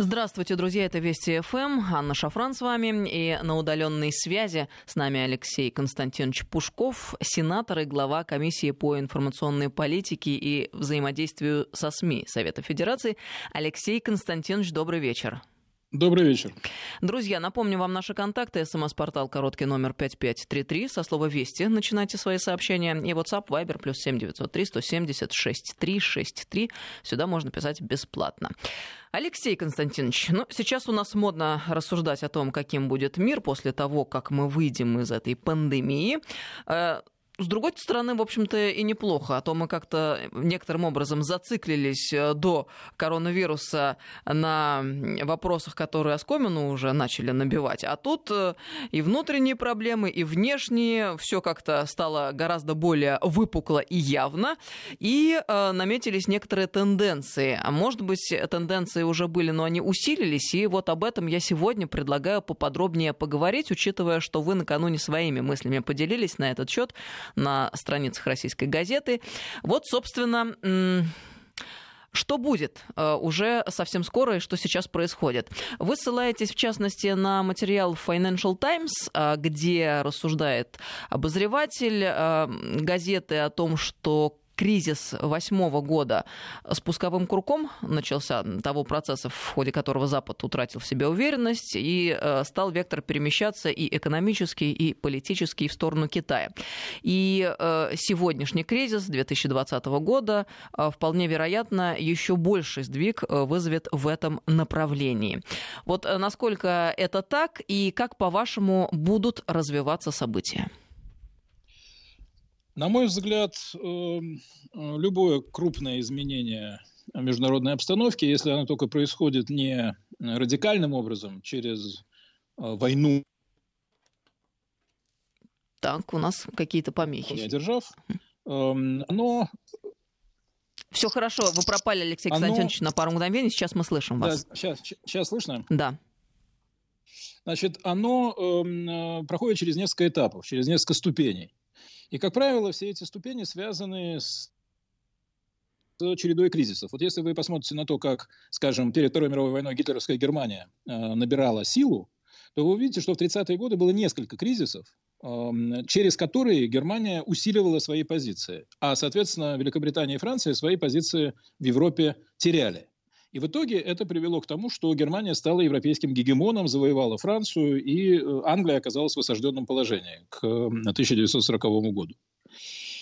Здравствуйте, друзья, это Вести ФМ. Анна Шафран с вами. И на удаленной связи с нами Алексей Константинович Пушков, сенатор и глава комиссии по информационной политике и взаимодействию со СМИ Совета Федерации. Алексей Константинович, добрый вечер. Добрый вечер. Друзья, напомню вам наши контакты. СМС-портал короткий номер 5533. Со слова «Вести» начинайте свои сообщения. И WhatsApp, Viber, плюс 7903 176 363. Сюда можно писать бесплатно. Алексей Константинович, ну, сейчас у нас модно рассуждать о том, каким будет мир после того, как мы выйдем из этой пандемии. С другой стороны, в общем-то, и неплохо, а то мы как-то некоторым образом зациклились э, до коронавируса на вопросах, которые оскомину уже начали набивать. А тут э, и внутренние проблемы, и внешние, все как-то стало гораздо более выпукло и явно, и э, наметились некоторые тенденции. А может быть, тенденции уже были, но они усилились, и вот об этом я сегодня предлагаю поподробнее поговорить, учитывая, что вы накануне своими мыслями поделились на этот счет на страницах российской газеты. Вот, собственно, что будет э, уже совсем скоро и что сейчас происходит? Вы ссылаетесь, в частности, на материал Financial Times, э, где рассуждает обозреватель э, газеты о том, что кризис восьмого года спусковым курком начался того процесса, в ходе которого Запад утратил в себе уверенность и э, стал вектор перемещаться и экономический, и политический в сторону Китая. И э, сегодняшний кризис 2020 года э, вполне вероятно еще больший сдвиг вызовет в этом направлении. Вот насколько это так и как, по-вашему, будут развиваться события? На мой взгляд, эм, любое крупное изменение международной обстановки, если оно только происходит не радикальным образом, через э, войну. Так, у нас какие-то помехи. Держав, эм, оно все хорошо, вы пропали, Алексей оно... Константинович, на пару мгновений, сейчас мы слышим вас. Да, сейчас, сейчас слышно? Да. Значит, оно э, проходит через несколько этапов, через несколько ступеней. И, как правило, все эти ступени связаны с чередой кризисов. Вот если вы посмотрите на то, как, скажем, перед Второй мировой войной гитлеровская Германия э, набирала силу, то вы увидите, что в 30-е годы было несколько кризисов, э, через которые Германия усиливала свои позиции. А, соответственно, Великобритания и Франция свои позиции в Европе теряли. И в итоге это привело к тому, что Германия стала европейским гегемоном, завоевала Францию, и э, Англия оказалась в осажденном положении к 1940 году.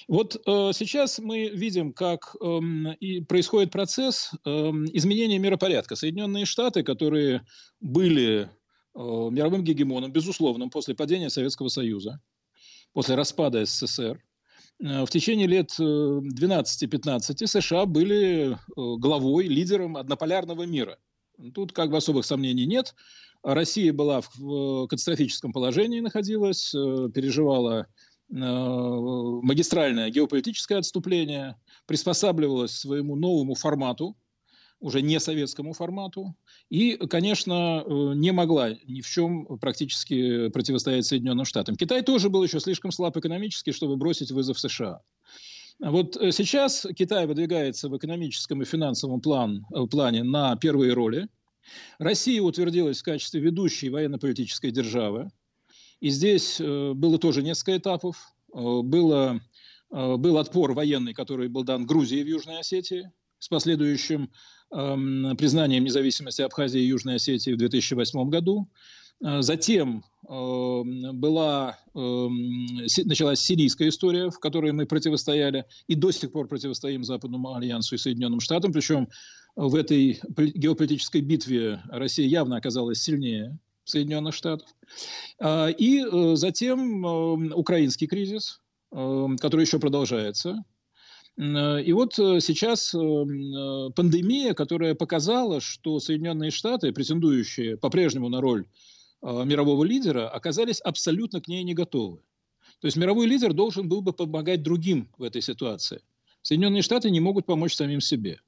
Вот э, сейчас мы видим, как э, и происходит процесс э, изменения миропорядка. Соединенные Штаты, которые были э, мировым гегемоном, безусловно, после падения Советского Союза, после распада СССР, Э, в течение лет 12-15 э, США были э, главой, лидером однополярного мира. Тут как бы особых сомнений нет. Россия была в катастрофическом положении, находилась, переживала магистральное геополитическое отступление, приспосабливалась к своему новому формату, уже не советскому формату. И, конечно, э, не могла ни в чем практически противостоять Соединенным Штатам. Китай тоже был еще слишком слаб экономически, чтобы бросить вызов США. Вот э, сейчас Китай выдвигается в экономическом и финансовом план, э, плане на первые роли. Россия утвердилась в качестве ведущей военно-политической державы. И здесь было тоже несколько этапов. Было, был отпор военный, который был дан Грузии в Южной Осетии с последующим признанием независимости Абхазии и Южной Осетии в 2008 году. Э, затем эм, была, эм, началась сирийская история, в которой мы противостояли и до сих пор противостоим Западному альянсу и Соединенным Штатам. Причем в этой геополитической битве Россия явно оказалась сильнее Соединенных Штатов. Э, и э, затем украинский кризис, который еще продолжается. Э, и вот э, сейчас э, пандемия, которая показала, что Соединенные Штаты, претендующие по-прежнему на роль мирового лидера, оказались абсолютно к ней не готовы. То есть мировой лидер должен был бы помогать другим в этой ситуации. Соединенные Штаты не могут помочь самим себе.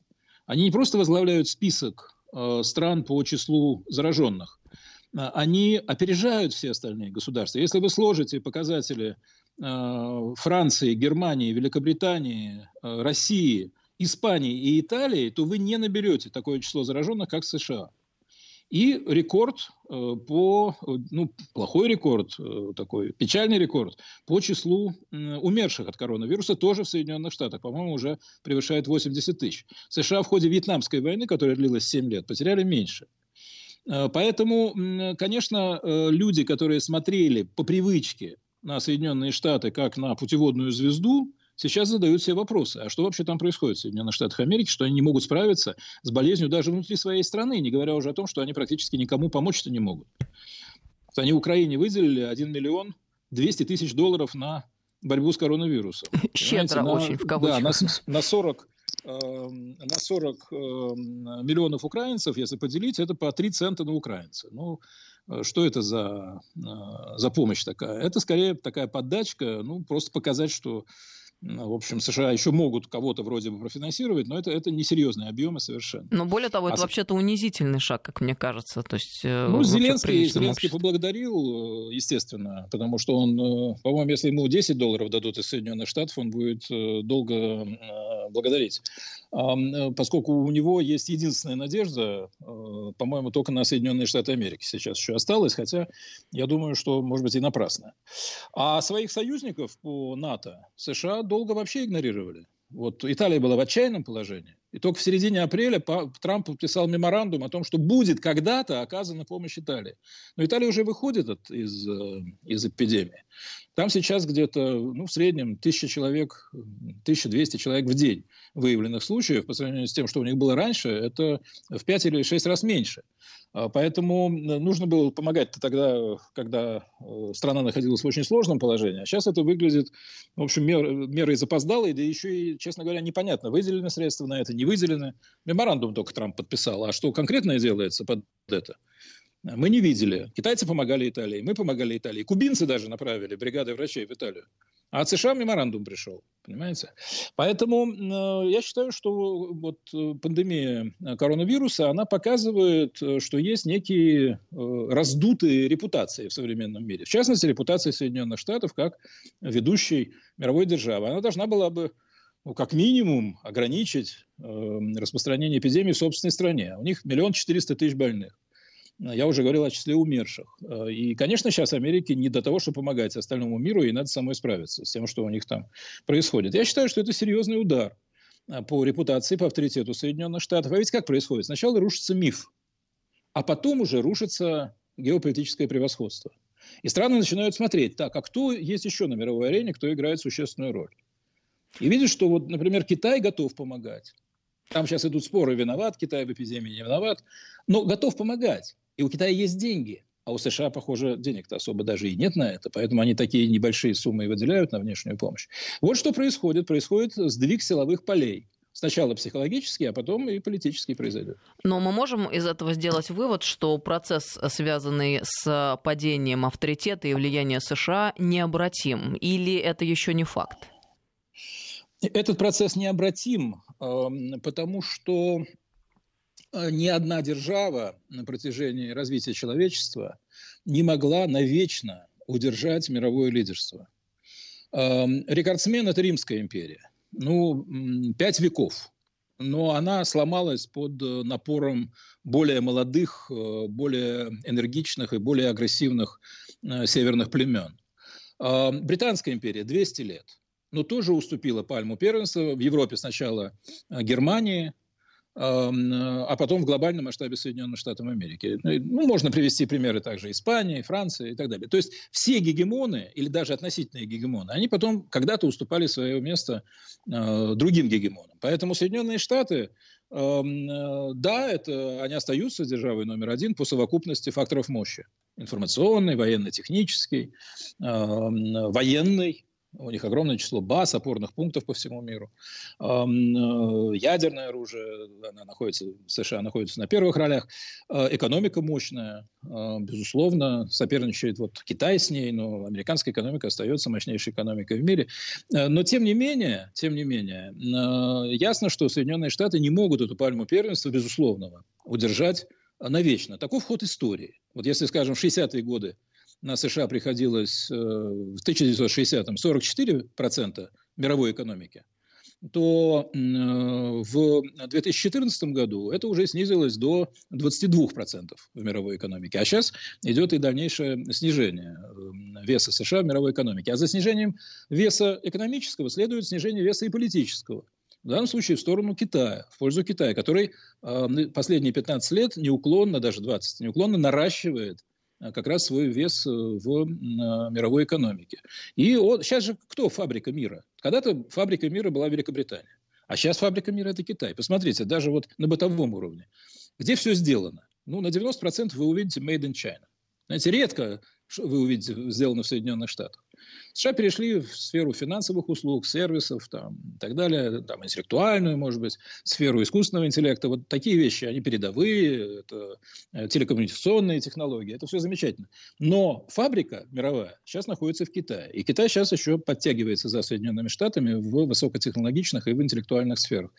Они не просто возглавляют список стран по числу зараженных, они опережают все остальные государства. Если вы сложите показатели Франции, Германии, Великобритании, э, России, Испании и Италии, то вы не наберете такое число зараженных, как США. И рекорд э, по, ну, плохой рекорд, э, такой печальный рекорд по числу умерших от коронавируса тоже в Соединенных Штатах, по-моему, уже превышает 80 тысяч. США в ходе Вьетнамской войны, которая длилась 7 лет, потеряли меньше. Э, поэтому, конечно, люди, которые смотрели по привычке на Соединенные Штаты как на путеводную звезду, сейчас задают себе вопросы, а что вообще там происходит в Соединенных Штатах Америки, что они не могут справиться с болезнью даже внутри своей страны, не говоря уже о том, что они практически никому помочь-то не могут. Они Украине выделили 1 миллион 200 тысяч долларов на борьбу с коронавирусом. Щедро на, очень, в кавычках. Да, на, на 40 эм, на 40 эм, миллионов украинцев, если поделить, это по 3 цента на украинца. Ну, э, что это за, э, за помощь такая? Это скорее такая поддачка, ну, просто показать, что в общем, США еще могут кого-то вроде бы профинансировать, но это, это несерьезные объемы совершенно. Но более того, это а... вообще-то унизительный шаг, как мне кажется. То есть, э, ну, Зеленский, Зеленский поблагодарил, э, естественно, потому что он, э, по-моему, если ему 10 долларов дадут из Соединенных Штатов, он будет долго благодарить. Поскольку у него есть единственная надежда, по-моему, только на Соединенные Штаты Америки сейчас еще осталось, хотя я думаю, что, может быть, и напрасно. А своих союзников по НАТО США долго вообще игнорировали. Вот Италия была в отчаянном положении. И только в середине апреля Трамп подписал меморандум о том, что будет когда-то оказана помощь Италии. Но Италия уже выходит от, из, э, из эпидемии. Там сейчас где-то ну, в среднем 1000 человек, 1200 человек в день выявленных случаев. По сравнению с тем, что у них было раньше, это в 5 или 6 раз меньше. А, поэтому нужно было помогать тогда, когда э, страна находилась в очень сложном положении. А сейчас это выглядит, в общем, мер, мерой запоздалой, да еще и, честно говоря, непонятно, выделены средства на это, не выделены. Меморандум только Трамп подписал. А что конкретно делается под это? Мы не видели. Китайцы помогали Италии, мы помогали Италии. Кубинцы даже направили бригады врачей в Италию. А от США меморандум пришел, понимаете? Поэтому э, я считаю, что вот э, пандемия коронавируса, она показывает, э, что есть некие э, раздутые репутации в современном мире. В частности, репутация Соединенных Штатов как ведущей мировой державы. Она должна была бы ну, как минимум ограничить э, распространение эпидемии в собственной стране. У них миллион четыреста тысяч больных. Я уже говорил о числе умерших. Э, и, конечно, сейчас Америке не до того, чтобы помогать остальному миру, и надо самой справиться с тем, что у них там происходит. Я считаю, что это серьезный удар э, по репутации, по авторитету Соединенных Штатов. А ведь как происходит? Сначала рушится миф, а потом уже рушится геополитическое превосходство. И страны начинают смотреть, так, а кто есть еще на мировой арене, кто играет существенную роль. И видишь, что, вот, например, Китай готов помогать. Там сейчас идут споры, виноват Китай в эпидемии, не виноват, но готов помогать. И у Китая есть деньги, а у США, похоже, денег-то особо даже и нет на это, поэтому они такие небольшие суммы и выделяют на внешнюю помощь. Вот что происходит. Происходит сдвиг силовых полей. Сначала психологический, а потом и политический произойдет. Но мы можем из этого сделать вывод, что процесс, связанный с падением авторитета и влияния США, необратим. Или это еще не факт? Этот процесс необратим, эм, потому что Э, ни одна держава на протяжении развития человечества не могла навечно удержать мировое лидерство. Эм, рекордсмен – это Римская империя. Ну, пять веков. Но она сломалась под э, напором более молодых, э, более энергичных и более агрессивных северных племен. Эм, Британская империя – 200 лет. Но тоже уступила пальму первенства. В Европе сначала Германии, а потом в глобальном масштабе Соединенных Штатов Америки. Ну, ну, можно привести примеры также Испании, Франции и так далее. То есть все гегемоны, или даже относительные гегемоны, они потом когда-то уступали свое место э, другим гегемонам. Поэтому Соединенные Штаты, э, да, это, они остаются державой номер один по совокупности факторов мощи. Информационный, военно-технический, э, военный, у них огромное число баз, опорных пунктов по всему миру. Э, ядерное оружие, она находится, США находится на первых ролях. Э, экономика мощная, э, безусловно, соперничает вот Китай с ней, но американская экономика остается мощнейшей экономикой в мире. Но тем не менее, тем не менее, ясно, что Соединенные Штаты не могут эту пальму первенства, безусловного, удержать навечно. Таков ход истории. Вот если, скажем, в 60-е годы на США приходилось э, в 1960-м 44% мировой экономики, то в 2014 году это уже снизилось до 22% в мировой экономике. А сейчас идет и дальнейшее снижение веса США в мировой экономике. А за снижением веса экономического следует снижение веса и политического. В данном случае в сторону Китая, в пользу Китая, который последние 15 лет неуклонно, даже 20, неуклонно наращивает Э, как раз свой вес э, в мировой экономике. И вот, сейчас же кто фабрика мира? Когда-то фабрика мира была Великобритания. А сейчас фабрика мира – это Китай. Посмотрите, даже вот на бытовом уровне. Где все сделано? Ну, на 90% вы увидите «Made in China». Знаете, редко вы увидите сделано в Соединенных Штатах. США перешли в сферу финансовых услуг, сервисов там, и так далее, там, интеллектуальную, может быть, сферу искусственного интеллекта. Вот такие вещи, они передовые, это э, телекоммуникационные технологии, это все замечательно. Но фабрика мировая сейчас находится в Китае. И Китай сейчас еще подтягивается за Соединенными Штатами в высокотехнологичных и в интеллектуальных сферах.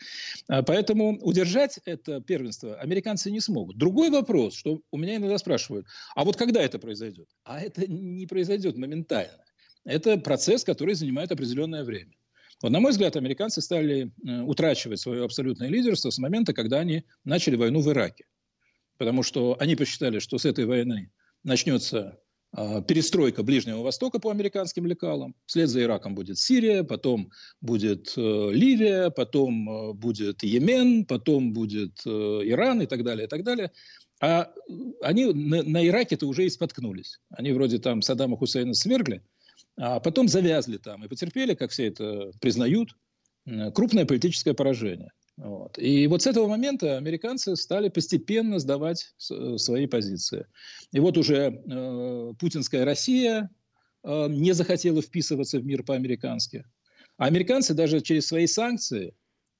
А поэтому удержать это первенство американцы не смогут. Другой вопрос, что у меня иногда спрашивают, а вот когда это произойдет? А это не произойдет моментально это процесс, который занимает определенное время. Вот, на мой взгляд, американцы стали э, утрачивать свое абсолютное лидерство с момента, когда они начали войну в Ираке. Потому что они посчитали, что с этой войны начнется э, перестройка Ближнего Востока по американским лекалам. Вслед за Ираком будет Сирия, потом будет э, Ливия, потом э, будет Йемен, потом будет Иран и так далее, и так далее. А они на, на Ираке-то уже и споткнулись. Они вроде там Саддама Хусейна свергли, а потом завязли там и потерпели, как все это признают, крупное политическое поражение. Вот. И вот с этого момента американцы стали постепенно сдавать свои позиции. И вот уже э, путинская Россия э, не захотела вписываться в мир по-американски. А американцы даже через свои санкции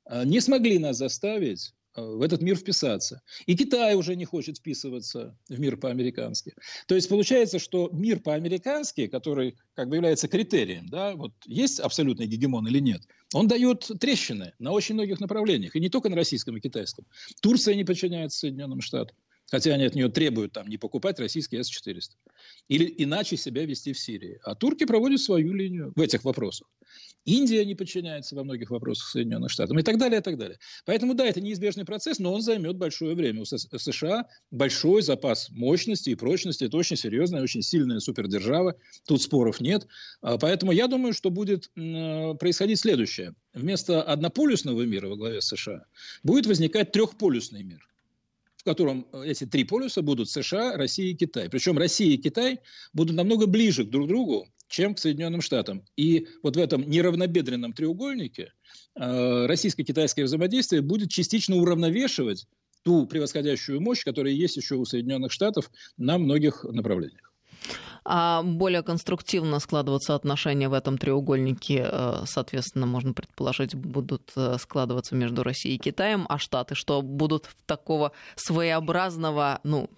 э, не смогли нас заставить Э, в этот мир вписаться. И Китай уже не хочет вписываться в мир по-американски. То есть получается, что мир по-американски, который как бы является критерием, да, вот есть абсолютный гегемон или нет, он дает трещины на очень многих направлениях, и не только на российском и китайском. Турция не подчиняется Соединенным Штатам, хотя они от нее требуют там не покупать российский С-400. Или иначе себя вести в Сирии. А турки проводят свою линию в этих вопросах. Индия не подчиняется во многих вопросах Соединенных Штатов и так далее, и так далее. Поэтому, да, это неизбежный процесс, но он займет большое время. У США большой запас мощности и прочности. Это очень серьезная, очень сильная супердержава. Тут споров нет. А, поэтому я думаю, что будет происходить следующее. Вместо однополюсного мира во главе США будет возникать трехполюсный мир в котором эти три полюса будут США, Россия и Китай. Причем Россия и Китай будут намного ближе друг к другу, чем к Соединенным Штатам. И вот в этом неравнобедренном треугольнике э, российско-китайское взаимодействие будет частично уравновешивать ту превосходящую мощь, которая есть еще у Соединенных Штатов на многих направлениях. А более конструктивно складываться отношения в этом треугольнике, э, соответственно, можно предположить, будут э, складываться между Россией и Китаем, а Штаты что будут такого своеобразного, ну,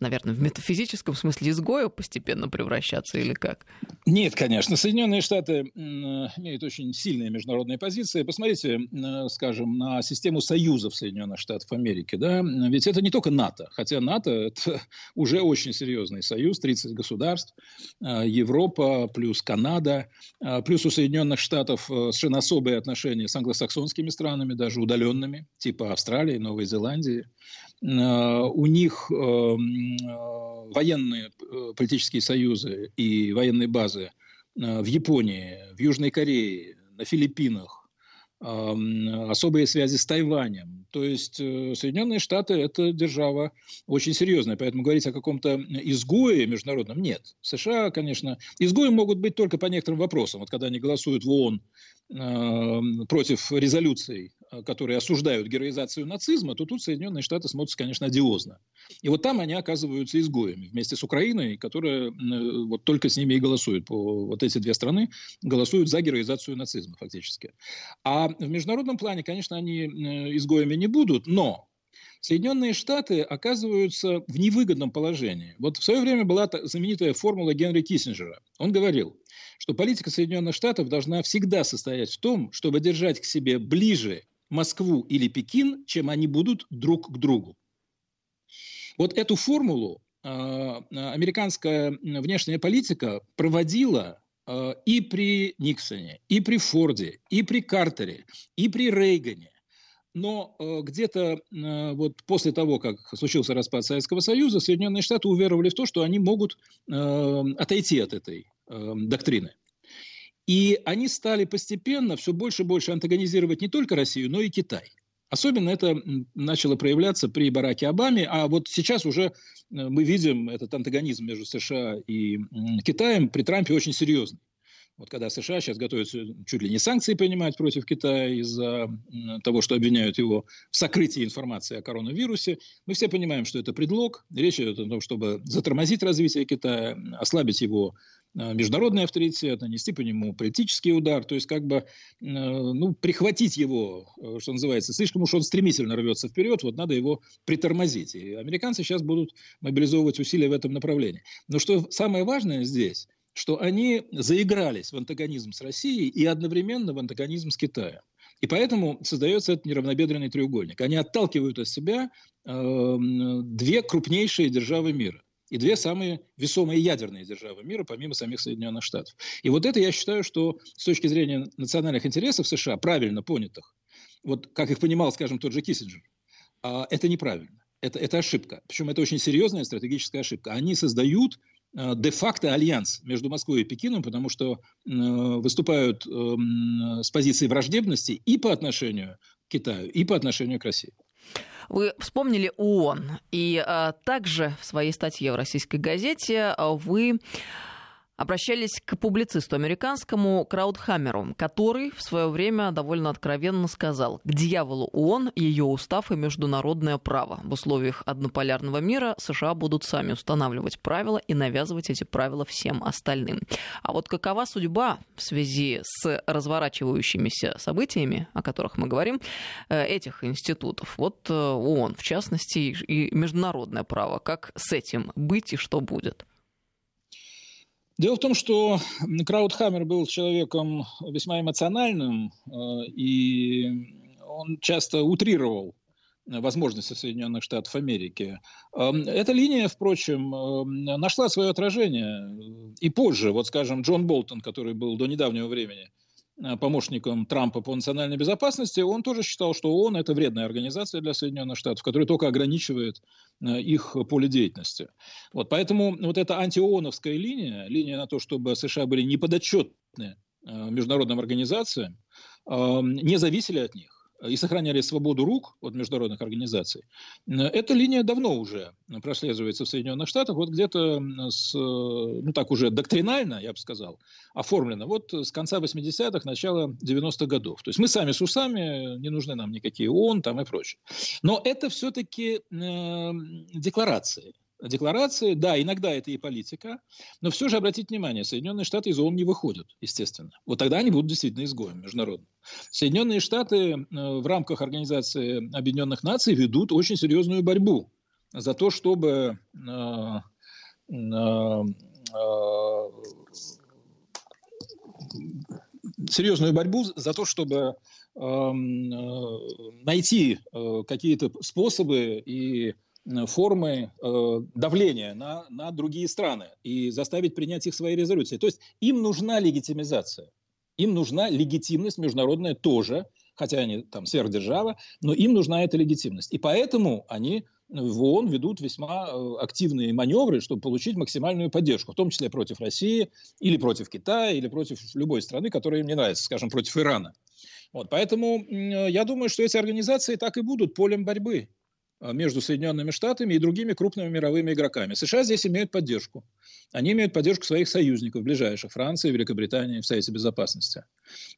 наверное, в метафизическом смысле изгоя постепенно превращаться или как? Нет, конечно. Соединенные Штаты имеют очень сильные международные позиции. Посмотрите, скажем, на систему союзов Соединенных Штатов Америки. Да? Ведь это не только НАТО, хотя НАТО – это уже очень серьезный союз, 30 государств, а, Европа плюс Канада, а, плюс у Соединенных Штатов э, совершенно особые отношения с англосаксонскими странами, даже удаленными, типа Австралии, Новой Зеландии. Э, у них э, военные э, политические союзы и военные базы в Японии, в Южной Корее, на Филиппинах, особые связи с Тайванем. То есть Соединенные Штаты – это держава очень серьезная, поэтому говорить о каком-то изгое международном нет. США, конечно, изгои могут быть только по некоторым вопросам. Вот когда они голосуют в ООН против резолюций Э, которые осуждают героизацию нацизма, то тут Соединенные Штаты смотрятся, конечно, одиозно. И вот там они оказываются изгоями вместе с Украиной, которая э, вот только с ними и голосует. По, вот эти две страны голосуют за героизацию нацизма фактически. А в международном плане, конечно, они э, изгоями не будут, но Соединенные Штаты оказываются в невыгодном положении. Вот в свое время была знаменитая формула Генри Киссинджера. Он говорил, что политика Соединенных Штатов должна всегда состоять в том, чтобы держать к себе ближе Москву или Пекин, чем они будут друг к другу. Вот эту формулу э, американская внешняя политика проводила и при Никсоне, и при Форде, и при Картере, и при Рейгане. Но где-то вот после того, как случился распад Советского Союза, Соединенные Штаты уверовали в то, что они могут отойти от этой доктрины. И они стали постепенно все больше и больше антагонизировать не только Россию, но и Китай. Особенно это начало проявляться при Бараке Обаме, а вот сейчас уже э, мы видим этот антагонизм между США и Китаем при Трампе очень серьезный. Вот когда США сейчас готовятся чуть ли не санкции принимать против Китая из-за того, что обвиняют его в сокрытии информации о коронавирусе, мы все понимаем, что это предлог. Речь идет о том, чтобы затормозить развитие Китая, ослабить его международный авторитет, нанести по нему политический удар, то есть как бы э, ну, прихватить его, э, что называется, слишком уж он стремительно рвется вперед, вот надо его притормозить. И американцы сейчас будут мобилизовывать усилия в этом направлении. Но что самое важное здесь, что они заигрались в антагонизм с Россией и одновременно в антагонизм с Китаем. И поэтому создается этот неравнобедренный треугольник. Они отталкивают от себя э, две крупнейшие державы мира и две самые весомые ядерные державы мира, помимо самих Соединенных Штатов. И вот это я считаю, что с точки зрения национальных интересов США, правильно понятых, вот как их понимал, скажем, тот же Киссинджер, а, это неправильно. Это, это ошибка. Причем это очень серьезная стратегическая ошибка. Они создают а, де-факто альянс между Москвой и Пекином, потому что выступают эм, с позиции враждебности и по отношению к Китаю, и по отношению к России. Вы вспомнили ООН, и а, также в своей статье в российской газете вы обращались к публицисту американскому Краудхаммеру, который в свое время довольно откровенно сказал, к дьяволу ООН, ее устав и международное право. В условиях однополярного мира США будут сами устанавливать правила и навязывать эти правила всем остальным. А вот какова судьба в связи с разворачивающимися событиями, о которых мы говорим, э, этих институтов? Вот э, ООН, в частности, и международное право. Как с этим быть и что будет? Дело в том, что Краудхаммер был человеком весьма эмоциональным, э, и он часто утрировал возможности Соединенных Штатов Америки. Эм, эта линия, впрочем, эм, нашла свое отражение и позже. Вот, скажем, Джон Болтон, который был до недавнего времени – Э, помощником Трампа по национальной безопасности, он тоже считал, что ООН – это вредная организация для Соединенных Штатов, которая только ограничивает э, их поле деятельности. Вот, поэтому вот эта антиооновская линия, линия на то, чтобы США были неподотчетны э, международным организациям, не зависели от них и сохраняли свободу рук от международных организаций, эта линия давно уже прослеживается в Соединенных Штатах, вот где-то с, ну так уже доктринально, я бы сказал, оформлено вот с конца 80-х, начала 90-х годов. То есть мы сами с усами, не нужны нам никакие ООН там и прочее. Но это все-таки э, декларации декларации. Да, иногда это и политика, но все же обратите внимание, Соединенные Штаты из ООН не выходят, естественно. Вот тогда они будут действительно изгоем международным. Соединенные Штаты э, в рамках Организации Объединенных Наций ведут очень серьезную борьбу за то, чтобы э, э, серьезную борьбу за то, чтобы найти какие-то способы и формы э, давления на, на другие страны и заставить принять их свои резолюции. То есть им нужна легитимизация, им нужна легитимность международная тоже, хотя они там сверхдержава, но им нужна эта легитимность. И поэтому они в ООН ведут весьма э, активные маневры, чтобы получить максимальную поддержку, в том числе против России, или против Китая, или против любой страны, которая им не нравится, скажем, против Ирана. Вот, поэтому я думаю, что эти организации так и будут полем борьбы между Соединенными Штатами и другими крупными мировыми игроками. США здесь имеют поддержку. Они имеют поддержку своих союзников ближайших, Франции, Великобритании в Совете Безопасности.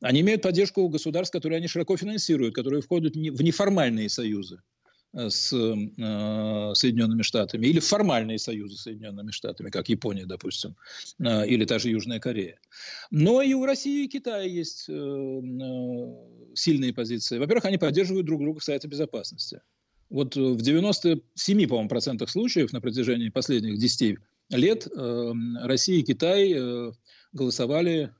Они имеют поддержку государств, которые они широко финансируют, которые входят в неформальные союзы э, с э, Соединенными Штатами или формальные союзы с Соединенными Штатами, как Япония, допустим, э, или та же Южная Корея. Но и у России и Китая есть э, э, сильные позиции. Во-первых, они поддерживают друг друга в Совете Безопасности. Вот э, в 97, по-моему, процентах случаев на протяжении последних 10 лет э, Россия и Китай э, голосовали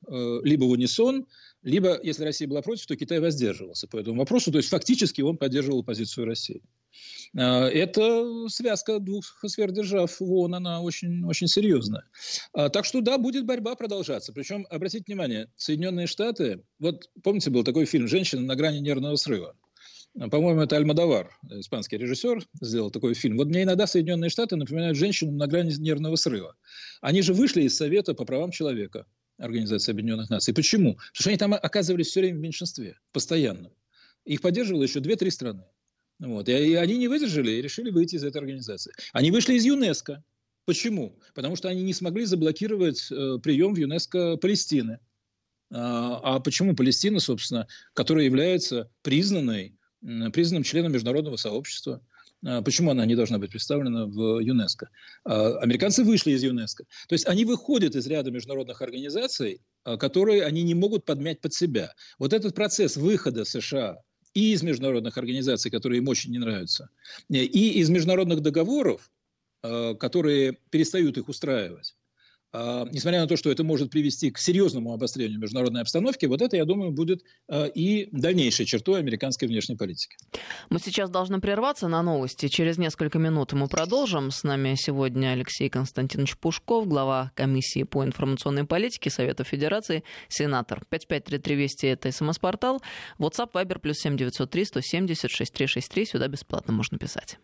либо в унисон, либо, если Россия была против, то Китай воздерживался по этому вопросу. То есть фактически он поддерживал позицию России. Это связка двух сверхдержав ООН, она очень, очень серьезная. Так что да, будет борьба продолжаться. Причем, обратите внимание, Соединенные Штаты, вот помните, был такой фильм «Женщина на грани нервного срыва». По-моему, это Альмадовар, испанский режиссер, сделал такой фильм. Вот мне иногда Соединенные Штаты напоминают женщину на грани нервного срыва. Они же вышли из Совета по правам человека Организации Объединенных Наций. Почему? Потому что они там оказывались все время в меньшинстве, постоянно. Их поддерживало еще две-три страны. Вот. И они не выдержали и решили выйти из этой организации. Они вышли из ЮНЕСКО. Почему? Потому что они не смогли заблокировать э, прием в ЮНЕСКО Палестины. А, а почему Палестина, собственно, которая является признанной признанным членом международного сообщества. А, почему она не должна быть представлена в ЮНЕСКО? А, американцы вышли из ЮНЕСКО. То есть они выходят из ряда международных организаций, а, которые они не могут подмять под себя. Вот этот процесс выхода США и из международных организаций, которые им очень не нравятся, и из международных договоров, которые перестают их устраивать, несмотря на то, что это может привести к серьезному обострению международной обстановки, вот это, я думаю, будет а, и дальнейшей чертой американской внешней политики. Мы сейчас должны прерваться на новости. Через несколько минут мы продолжим. С нами сегодня Алексей Константинович Пушков, глава комиссии по информационной политике Совета Федерации, сенатор. 5533 Вести – это СМС-портал. WhatsApp, Viber, плюс 7903 170 6363. Сюда бесплатно можно писать.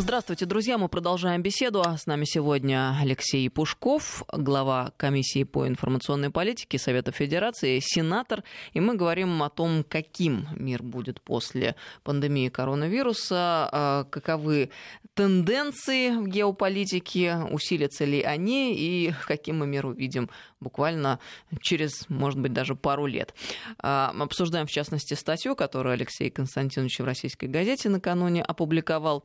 Здравствуйте, друзья. Мы продолжаем беседу. С нами сегодня Алексей Пушков, глава комиссии по информационной политике Совета Федерации, сенатор. И мы говорим о том, каким мир будет после пандемии коронавируса, а, каковы тенденции в геополитике, усилятся ли они и каким мы мир увидим буквально через, может быть, даже пару лет. А, обсуждаем, в частности, статью, которую Алексей Константинович в российской газете накануне опубликовал.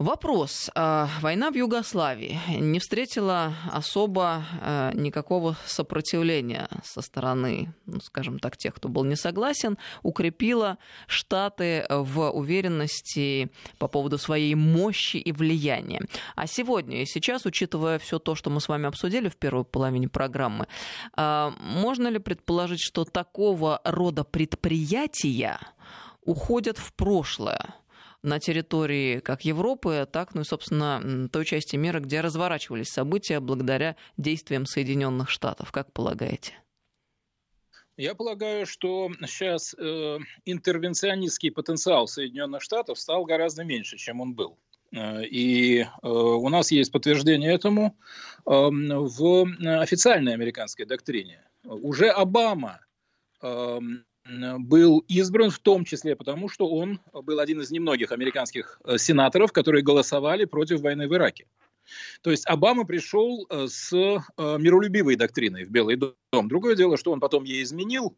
Вопрос. А, война в Югославии не встретила особо а, никакого сопротивления со стороны, ну, скажем так, тех, кто был не согласен, укрепила Штаты в уверенности по поводу своей мощи и влияния. А сегодня и сейчас, учитывая все то, что мы с вами обсудили в первой половине программы, а, можно ли предположить, что такого рода предприятия уходят в прошлое? На территории как Европы, так, ну и, собственно, той части мира, где разворачивались события благодаря действиям Соединенных Штатов. Как полагаете? Я полагаю, что сейчас э, интервенционистский потенциал Соединенных Штатов стал гораздо меньше, чем он был. Э, и э, у нас есть подтверждение этому э, в официальной американской доктрине. Уже Обама эм, был избран в том числе потому, что он был один из немногих американских э, сенаторов, которые голосовали против войны в Ираке. То есть Обама пришел э, с э, миролюбивой доктриной в Белый дом. Другое дело, что он потом ей изменил,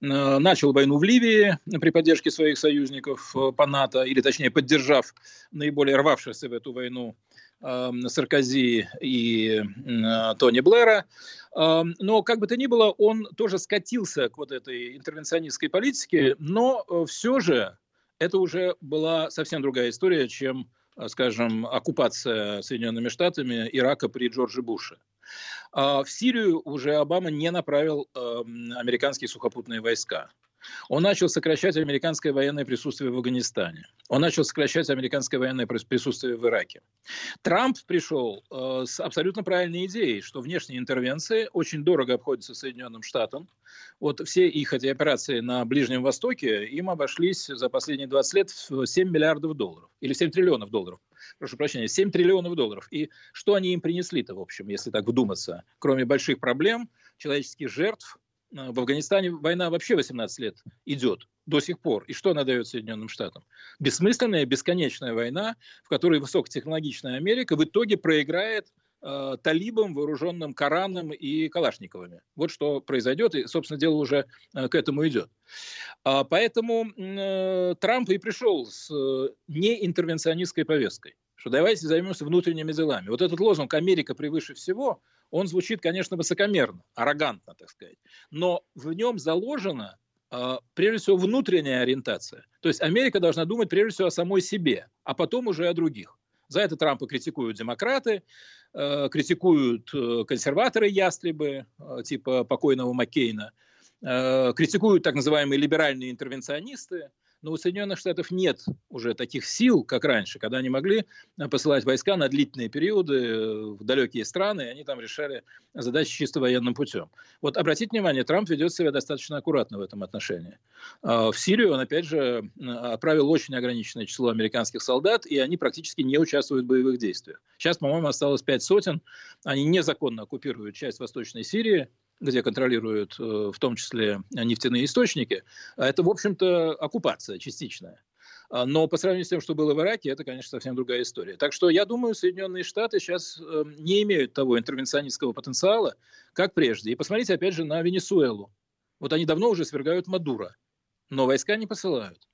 начал войну в Ливии при поддержке своих союзников по НАТО, или точнее поддержав наиболее рвавшихся в эту войну Саркози и э, Тони Блэра. Эм, но, как бы то ни было, он тоже скатился к вот этой интервенционистской политике, но э, все же это уже была совсем другая история, чем, э, скажем, оккупация Соединенными Штатами Ирака при Джорджи Буше. А в Сирию уже Обама не направил эм, американские сухопутные войска. Он начал сокращать американское военное присутствие в Афганистане. Он начал сокращать американское военное присутствие в Ираке. Трамп пришел э, с абсолютно правильной идеей, что внешние интервенции очень дорого обходятся Соединенным Штатам. Вот все их эти операции на Ближнем Востоке им обошлись за последние 20 лет в 7 миллиардов долларов. Или 7 триллионов долларов. Прошу прощения, 7 триллионов долларов. И что они им принесли-то, в общем, если так вдуматься? Кроме больших проблем, человеческих жертв, в Афганистане война вообще 18 лет идет до сих пор. И что она дает Соединенным Штатам? Бессмысленная, бесконечная война, в которой высокотехнологичная Америка в итоге проиграет э, талибам, вооруженным Кораном и Калашниковыми. Вот что произойдет, и, собственно, дело уже э, к этому идет. А, поэтому э, Трамп и пришел с э, неинтервенционистской повесткой, что давайте займемся внутренними делами. Вот этот лозунг «Америка превыше всего», он звучит, конечно, высокомерно, аррогантно, так сказать, но в нем заложена, э, прежде всего, внутренняя ориентация. То есть Америка должна думать, прежде всего, о самой себе, а потом уже о других. За это Трампа критикуют демократы, э, критикуют э, консерваторы-ястребы, типа покойного Маккейна, критикуют так называемые либеральные интервенционисты, но у Соединенных Штатов нет уже таких сил, как раньше, когда они могли э, посылать войска на длительные периоды э, в далекие страны, и они там решали задачи чисто военным путем. Вот обратите внимание, Трамп ведет себя достаточно аккуратно в этом отношении. А, в Сирию он, опять же, отправил очень ограниченное число американских солдат, и они практически не участвуют в боевых действиях. Сейчас, по-моему, осталось пять сотен. Они незаконно оккупируют часть Восточной Сирии, где контролируют э, в том числе нефтяные источники, а это, в общем-то, оккупация частичная. А, но по сравнению с тем, что было в Ираке, это, конечно, совсем другая история. Так что я думаю, Соединенные Штаты сейчас э, не имеют того интервенционистского потенциала, как прежде. И посмотрите, опять же, на Венесуэлу. Вот они давно уже свергают Мадура, но войска не посылают.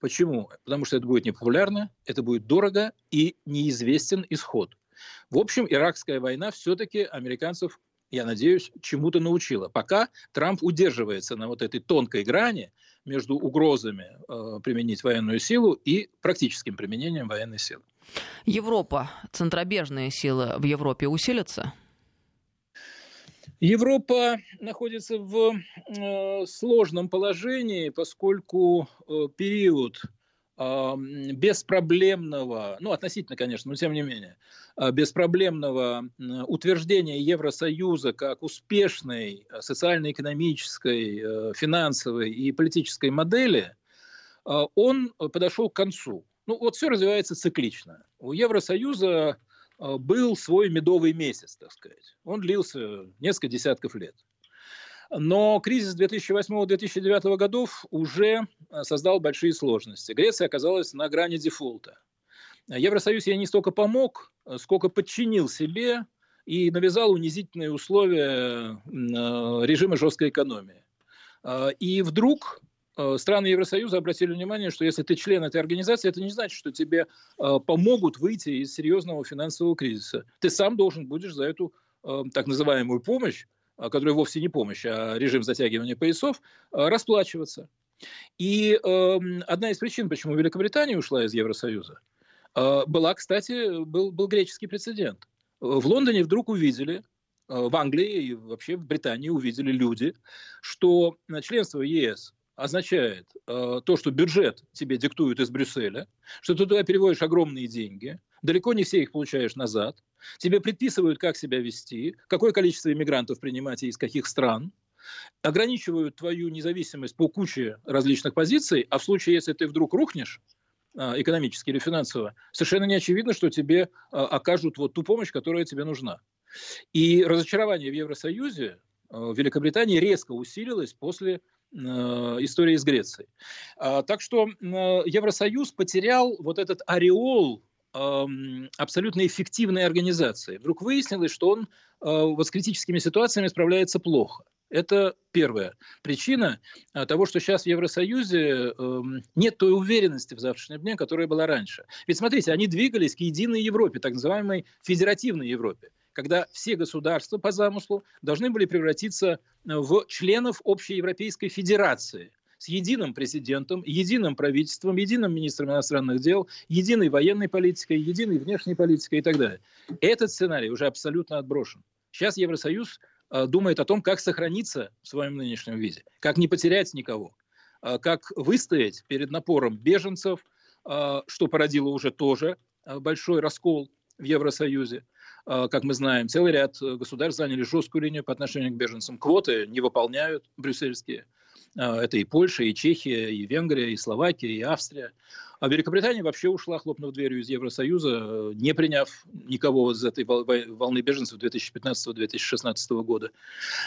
Почему? Потому что это будет непопулярно, это будет дорого и неизвестен исход. В общем, иракская война все-таки американцев я надеюсь, чему-то научила. Пока Трамп удерживается на вот этой тонкой грани между угрозами э, применить военную силу и практическим применением военной силы. Европа, центробежные силы в Европе усилятся? Европа находится в э, сложном положении, поскольку э, период беспроблемного, ну, относительно, конечно, но тем не менее, беспроблемного утверждения Евросоюза как успешной а, социально-экономической, э, финансовой и политической модели, он подошел к концу. Ну, вот все развивается циклично. У Евросоюза был свой медовый месяц, так сказать. Он длился несколько десятков лет. Но кризис 2008-2009 годов уже э, создал большие сложности. Греция оказалась на грани дефолта. Евросоюз ей не столько помог, э, сколько подчинил себе и навязал унизительные условия э, режима жесткой экономии. И вдруг страны Евросоюза обратили внимание, что если ты член этой организации, это не значит, что тебе помогут выйти из серьезного финансового кризиса. Ты сам должен будешь за эту так называемую помощь а, которая вовсе не помощь, а режим затягивания поясов, а, расплачиваться. И э, одна из причин, почему Великобритания ушла из Евросоюза, э, была, кстати, был, был греческий прецедент. В Лондоне вдруг увидели, в Англии и вообще в Британии увидели люди, что членство в ЕС означает э, то, что бюджет тебе диктуют из Брюсселя, что ты туда переводишь огромные деньги, далеко не все их получаешь назад, тебе предписывают, как себя вести, какое количество иммигрантов принимать и из каких стран, ограничивают твою независимость по куче различных позиций, а в случае, если ты вдруг рухнешь, э, экономически или финансово, совершенно не очевидно, что тебе э, окажут вот ту помощь, которая тебе нужна. И разочарование в Евросоюзе э, в Великобритании резко усилилось после истории с Грецией. А, так что Евросоюз потерял вот этот ореол абсолютно эффективной организации. Вдруг выяснилось, что он вот с критическими ситуациями справляется плохо. Это первая причина э, того, что сейчас в Евросоюзе эм, нет той уверенности в завтрашнем дне, которая была раньше. Ведь смотрите, они двигались к единой Европе, так называемой федеративной Европе когда все государства по замыслу должны были превратиться э, в членов Общеевропейской Федерации с единым президентом, единым правительством, единым министром иностранных дел, единой военной политикой, единой внешней политикой и так далее. Этот сценарий уже абсолютно отброшен. Сейчас Евросоюз думает о том, как сохраниться в своем нынешнем виде, как не потерять никого, э, как выстоять перед напором беженцев, что породило уже тоже большой раскол в Евросоюзе. Как мы знаем, целый ряд э, государств заняли жесткую линию по отношению к беженцам. Квоты не выполняют брюссельские. А, это и Польша, и Чехия, и Венгрия, и Словакия, и Австрия. А Великобритания вообще ушла, хлопнув дверью из Евросоюза, не приняв никого из этой волны беженцев 2015-2016 года.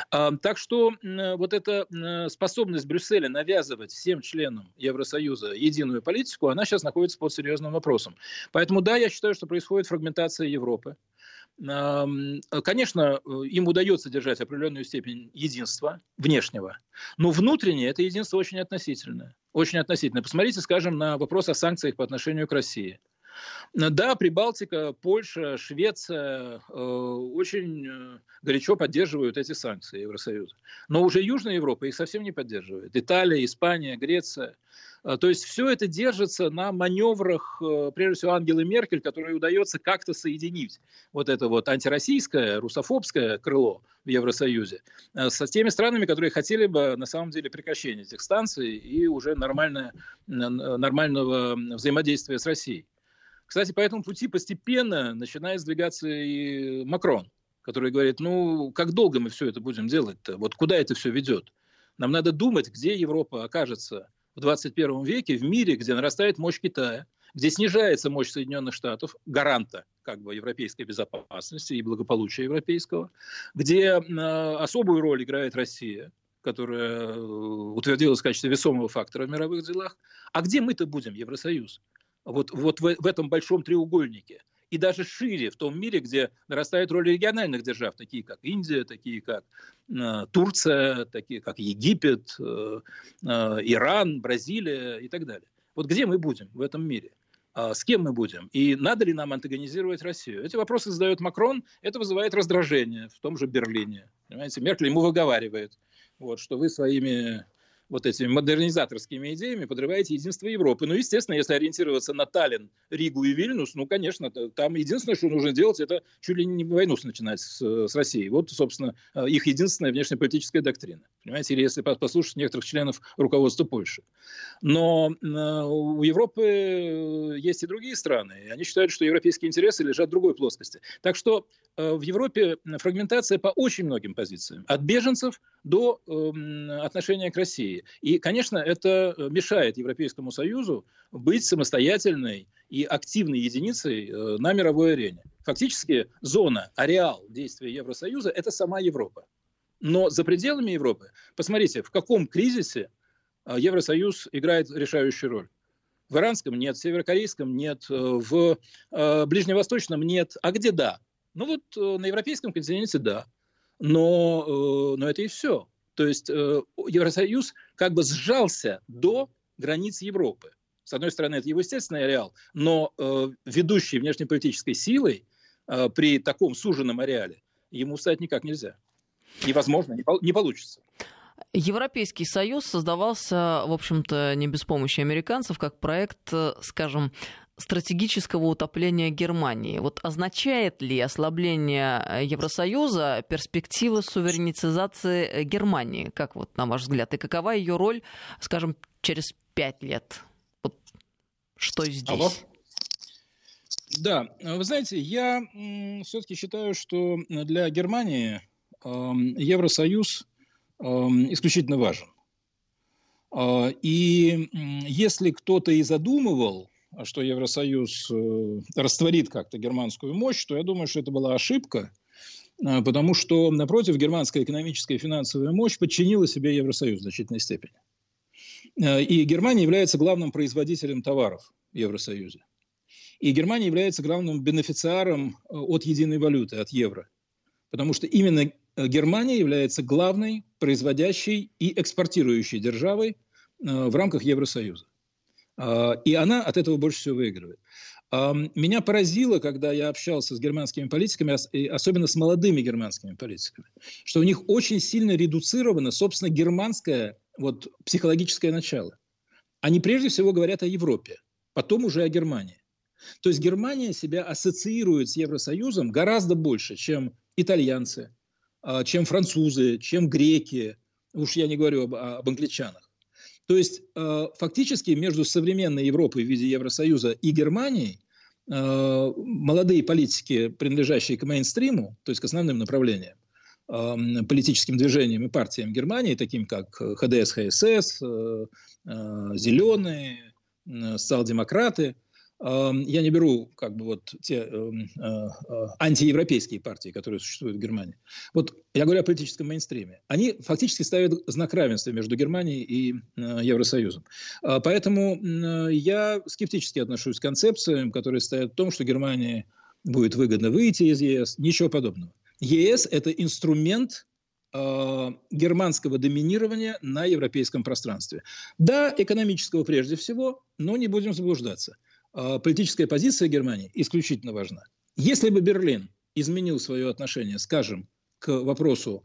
А, так что вот эта способность Брюсселя навязывать всем членам Евросоюза единую политику, она сейчас находится под серьезным вопросом. Поэтому да, я считаю, что происходит фрагментация Европы. Конечно, э, им удается держать определенную степень единства внешнего, но внутреннее это единство очень относительное. Очень относительное. Посмотрите, скажем, на вопрос о санкциях по отношению к России. Да, Прибалтика, Польша, Швеция э, очень э, горячо поддерживают эти санкции Евросоюза. Но уже Южная Европа их совсем не поддерживает. Италия, Испания, Греция. Э, то есть все это держится на маневрах, э, прежде всего, Ангелы Меркель, которой удается как-то соединить вот это вот антироссийское, русофобское крыло в Евросоюзе с теми странами, которые хотели бы на самом деле прекращения этих станций и уже нормальное, нормального взаимодействия с Россией. Кстати, по этому пути постепенно начинает сдвигаться и Макрон, который говорит, ну, как долго мы все это будем делать-то? Вот куда это все ведет? Нам надо думать, где Европа окажется в 21 веке в мире, где нарастает мощь Китая, где снижается мощь Соединенных Штатов, гаранта как бы европейской безопасности и благополучия европейского, где э, особую роль играет Россия, которая э, утвердилась в качестве весомого фактора в мировых делах. А где мы-то будем, Евросоюз? Вот, вот в, в этом большом треугольнике и даже шире в том мире, где нарастает роль региональных держав, такие как Индия, такие как э, Турция, такие как Египет, э, э, Иран, Бразилия и так далее. Вот где мы будем в этом мире? А с кем мы будем? И надо ли нам антагонизировать Россию? Эти вопросы задает Макрон, это вызывает раздражение в том же Берлине. Понимаете, Меркель ему выговаривает, вот, что вы своими вот этими модернизаторскими идеями подрываете единство Европы. Ну, естественно, если ориентироваться на Таллин, Ригу и Вильнюс, ну, конечно, там единственное, что нужно делать, это чуть ли не войну начинать с, с Россией. Вот, собственно, э, их единственная внешнеполитическая доктрина. Понимаете, или если послушать некоторых членов руководства Польши. Но э, у Европы э, есть и другие страны, и они считают, что европейские интересы лежат в другой плоскости. Так что в Европе фрагментация по очень многим позициям. От беженцев до отношения к России. И, конечно, это э, мешает Европейскому Союзу быть самостоятельной и активной единицей э, на мировой арене. Фактически зона, ареал действия Евросоюза – это сама Европа. Но за пределами Европы, посмотрите, в каком кризисе э, Евросоюз играет решающую роль. В иранском нет, в северокорейском нет, в ближневосточном нет. А где да? Ну вот на европейском континенте да но, но это и все. То есть Евросоюз как бы сжался до границ Европы. С одной стороны, это его естественный ареал, но э, ведущей внешнеполитической силой при таком суженном ареале ему стать никак нельзя. И, возможно, не получится. Европейский Союз создавался, в общем-то, не без помощи американцев, как проект, скажем, стратегического утопления Германии. Вот означает ли ослабление э, Евросоюза перспективы суверенизации э, Германии, как вот на ваш взгляд, и какова ее роль, скажем, через пять лет? Вот что здесь? Алло? Да, вы знаете, я все-таки считаю, что для Германии э, Евросоюз э, исключительно важен. Э, и если кто-то и задумывал что Евросоюз э, растворит как-то германскую мощь, то я думаю, что это была ошибка, э, потому что, напротив, германская экономическая и финансовая мощь подчинила себе Евросоюз в значительной степени. Э, и Германия является главным производителем товаров в Евросоюзе. И Германия является главным бенефициаром от единой валюты, от евро. Потому что именно Германия является главной производящей и экспортирующей державой в рамках Евросоюза. А, и она от этого больше всего выигрывает. Меня поразило, когда я общался с германскими политиками, особенно с молодыми германскими политиками, что у них очень сильно редуцировано, собственно, германское вот, психологическое начало. Они прежде всего говорят о Европе, потом уже о Германии. То есть Германия себя ассоциирует с Евросоюзом гораздо больше, чем итальянцы, а, чем французы, чем греки, уж я не говорю об, об англичанах. То есть э, фактически между современной Европой в виде Евросоюза и Германией э, молодые политики, принадлежащие к мейнстриму, то есть к основным направлениям, э, политическим движениям и партиям Германии, таким как ХДС, ХСС, Зеленые, социал-демократы – я не беру как бы вот те эм, э, э, антиевропейские партии, которые существуют в Германии. Вот я говорю о политическом мейнстриме. Они фактически ставят знак равенства между Германией и э, Евросоюзом. А, поэтому я скептически отношусь к концепциям, которые стоят в том, что Германии будет выгодно выйти из ЕС. Ничего подобного. ЕС – это инструмент германского доминирования на европейском пространстве. Да, экономического прежде всего, но не будем заблуждаться – политическая позиция Германии исключительно важна. Если бы Берлин изменил свое отношение, скажем, к вопросу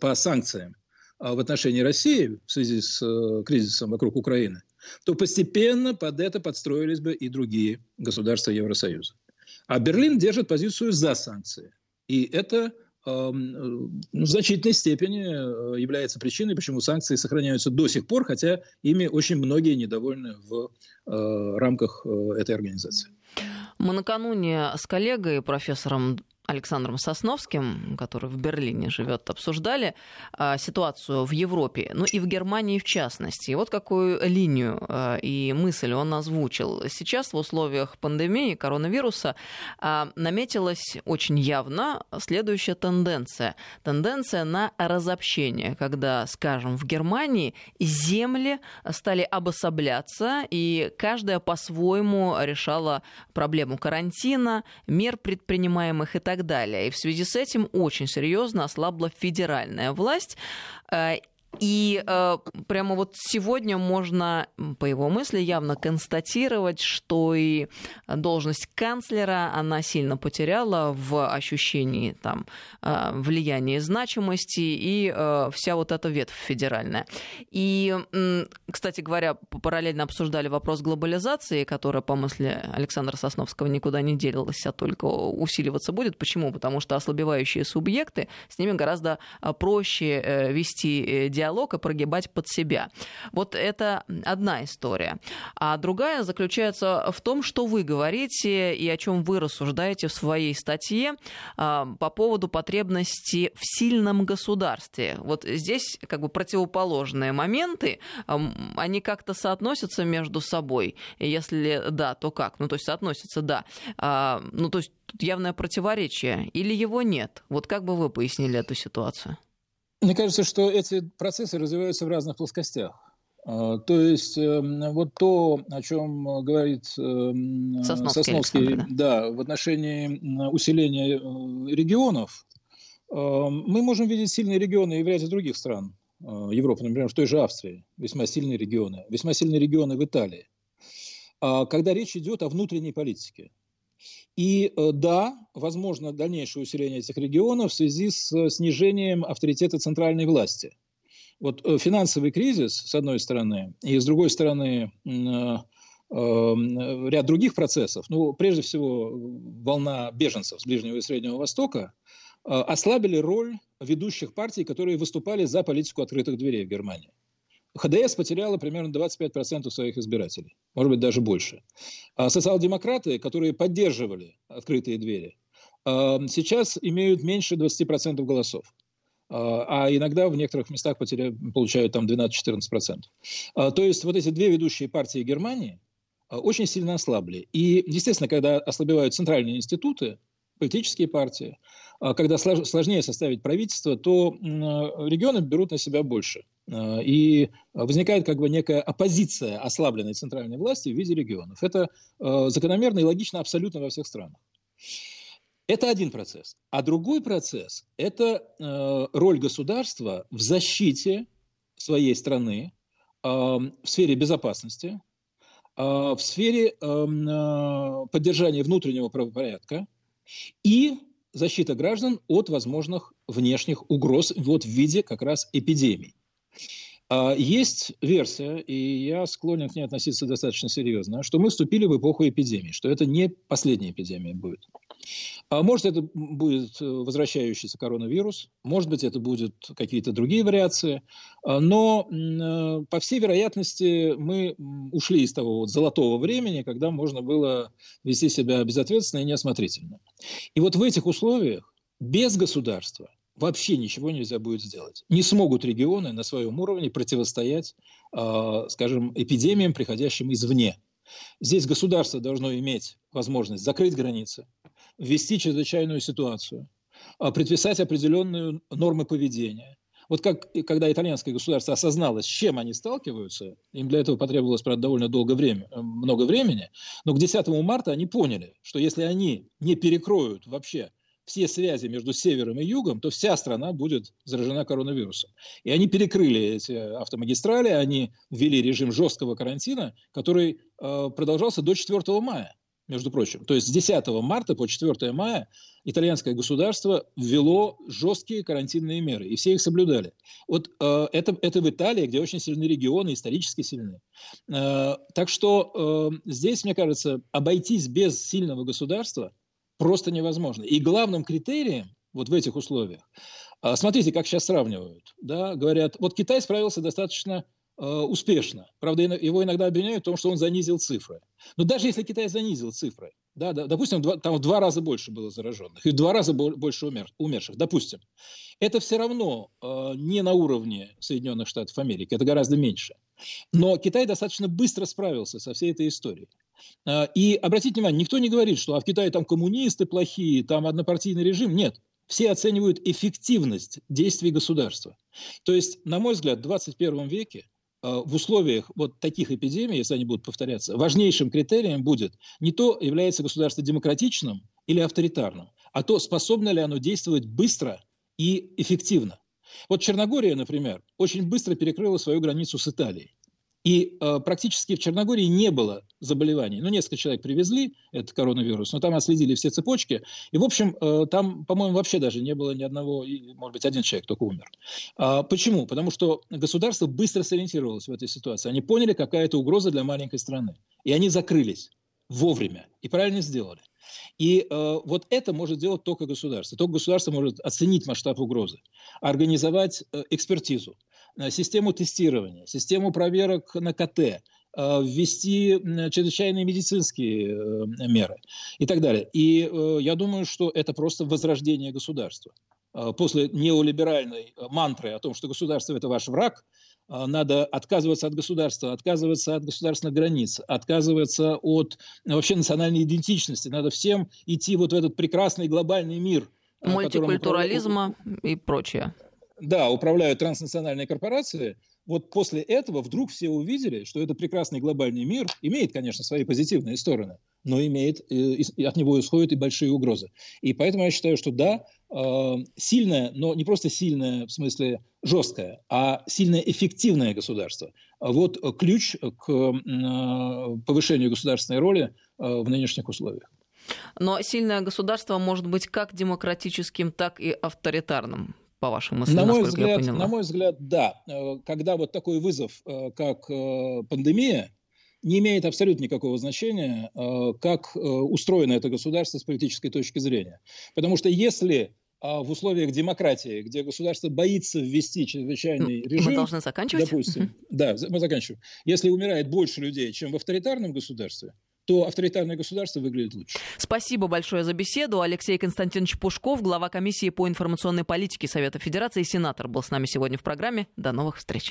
по санкциям в отношении России в связи с кризисом вокруг Украины, то постепенно под это подстроились бы и другие государства Евросоюза. А Берлин держит позицию за санкции. И это в значительной степени э, является причиной, почему санкции сохраняются до сих пор, хотя ими очень многие недовольны в э, рамках э, этой организации. Мы накануне с коллегой, профессором Александром Сосновским, который в Берлине живет, обсуждали а, ситуацию в Европе, ну и в Германии в частности. И вот какую линию а, и мысль он озвучил. Сейчас в условиях пандемии коронавируса а, наметилась очень явно следующая тенденция. Тенденция на разобщение, когда, скажем, в Германии земли стали обособляться, и каждая по-своему решала проблему карантина, мер предпринимаемых и так далее. И в связи с этим очень серьезно ослабла федеральная власть. Э, и э, прямо вот сегодня можно, по его мысли, явно констатировать, что и должность канцлера она сильно потеряла в ощущении там, э, влияния и значимости, и э, вся вот эта ветвь федеральная. И, э, кстати говоря, параллельно обсуждали вопрос глобализации, которая, по мысли Александра Сосновского, никуда не делилась, а только усиливаться будет. Почему? Потому что ослабевающие субъекты, с ними гораздо э, проще э, вести диалог диалог и прогибать под себя. Вот это одна история. А другая заключается в том, что вы говорите и о чем вы рассуждаете в своей статье а, по поводу потребности в сильном государстве. Вот здесь как бы противоположные моменты, они как-то соотносятся между собой. Если да, то как? Ну, то есть соотносятся, да. А, ну, то есть тут явное противоречие или его нет? Вот как бы вы пояснили эту ситуацию? Мне кажется, что эти процессы развиваются в разных плоскостях. А, то есть эм, вот то, о чем говорит эм, Сосновский, Сосновский да. в отношении усиления э, регионов, эм, мы можем видеть сильные регионы и в ряде других стран э, Европы, например, в той же Австрии, весьма сильные регионы, весьма сильные регионы в Италии. А когда речь идет о внутренней политике. И э, да, возможно дальнейшее усиление этих регионов в связи с э, снижением авторитета центральной власти. Вот э, финансовый кризис, с одной стороны, и с другой стороны ряд других процессов, ну, прежде всего, волна беженцев с Ближнего и Среднего Востока, ослабили роль ведущих партий, которые выступали за политику открытых дверей в Германии. ХДС потеряла примерно 25% своих избирателей, может быть, даже больше. А социал-демократы, которые поддерживали открытые двери, а, сейчас имеют меньше 20% голосов. А, а иногда в некоторых местах потеря... получают там 12-14%. То есть вот эти две ведущие партии Германии очень сильно ослабли. И, естественно, когда ослабевают центральные институты, политические партии, когда сложнее составить правительство, то регионы берут на себя больше. Э, и возникает как бы некая оппозиция ослабленной центральной власти в виде регионов. Это э, закономерно и логично абсолютно во всех странах. Это один процесс. А другой процесс – это э, роль государства в защите своей страны в сфере безопасности, в сфере поддержания внутреннего правопорядка и защита граждан от возможных внешних угроз вот в виде как раз эпидемий. А, есть версия, и я склонен к ней относиться достаточно серьезно, что мы вступили в эпоху эпидемии, что это не последняя эпидемия будет. А может, это будет э, возвращающийся коронавирус, может быть, это будут какие-то другие вариации, а, но, э, по всей вероятности, мы ушли из того вот золотого времени, когда можно было вести себя безответственно и неосмотрительно. И вот в этих условиях без государства – вообще ничего нельзя будет сделать. Не смогут регионы на своем уровне противостоять, э, скажем, эпидемиям, приходящим извне. Здесь государство должно иметь возможность закрыть границы, ввести чрезвычайную ситуацию, э, предписать определенные нормы поведения. Вот как, когда итальянское государство осознало, с чем они сталкиваются, им для этого потребовалось, правда, довольно долго время, э, много времени, но к 10 марта они поняли, что если они не перекроют вообще все связи между севером и югом, то вся страна будет заражена коронавирусом. И они перекрыли эти автомагистрали, они ввели режим жесткого карантина, который э, продолжался до 4 мая, между прочим. То есть с 10 марта по 4 мая итальянское государство ввело жесткие карантинные меры, и все их соблюдали. Вот э, это, это в Италии, где очень сильны регионы, исторически сильны. Э, так что э, здесь, мне кажется, обойтись без сильного государства – просто невозможно. И главным критерием вот в этих условиях, а, смотрите, как сейчас сравнивают, да, говорят, вот Китай справился достаточно э, успешно. Правда, его иногда обвиняют в том, что он занизил цифры. Но даже если Китай занизил цифры, да, да, допустим, два, там в два раза больше было зараженных и в два раза больше умер, умерших, допустим, это все равно э, не на уровне Соединенных Штатов Америки, это гораздо меньше. Но Китай достаточно быстро справился со всей этой историей. Э, и обратите внимание, никто не говорит, что а в Китае там коммунисты плохие, там однопартийный режим. Нет, все оценивают эффективность действий государства. То есть, на мой взгляд, в 21 веке э, в условиях вот таких эпидемий, если они будут повторяться, важнейшим критерием будет не то, является государство демократичным или авторитарным, а то, способно ли оно действовать быстро и эффективно. Вот Черногория, например, очень быстро перекрыла свою границу с Италией. И э, практически в Черногории не было заболеваний. Ну, несколько человек привезли этот коронавирус, но там отследили все цепочки. И, в общем, э, там, по-моему, вообще даже не было ни одного, может быть, один человек только умер. А, почему? Потому что государство быстро сориентировалось в этой ситуации. Они поняли, какая это угроза для маленькой страны. И они закрылись вовремя. И правильно сделали. И э, вот это может делать только государство. Только государство может оценить масштаб угрозы, организовать э, экспертизу, систему тестирования, систему проверок на КТ, э, ввести чрезвычайные медицинские э, меры и так далее. И э, я думаю, что это просто возрождение государства. После неолиберальной мантры о том, что государство – это ваш враг – надо отказываться от государства, отказываться от государственных границ, отказываться от вообще национальной идентичности. Надо всем идти вот в этот прекрасный глобальный мир. Мультикультурализма управляют... и прочее. Да, управляют транснациональные корпорации. Вот после этого вдруг все увидели, что этот прекрасный глобальный мир имеет, конечно, свои позитивные стороны, но имеет, и от него исходят и большие угрозы. И поэтому я считаю, что да, Э, сильное, но не просто сильное, в смысле жесткое, а сильное эффективное государство. Вот ключ к э, повышению государственной роли э, в нынешних условиях. Но сильное государство может быть как демократическим, так и авторитарным по вашим мыслям, на мой взгляд, я поняла. На мой взгляд, да. Когда вот такой вызов, как пандемия, не имеет абсолютно никакого значения, как устроено это государство с политической точки зрения. Потому что если а в условиях демократии, где государство боится ввести чрезвычайный режим... Мы должны заканчивать? Допустим. Да, мы заканчиваем. Если умирает больше людей, чем в авторитарном государстве, то авторитарное государство выглядит лучше. Спасибо большое за беседу. Алексей Константинович Пушков, глава комиссии по информационной политике Совета Федерации, сенатор, был с нами сегодня в программе. До новых встреч.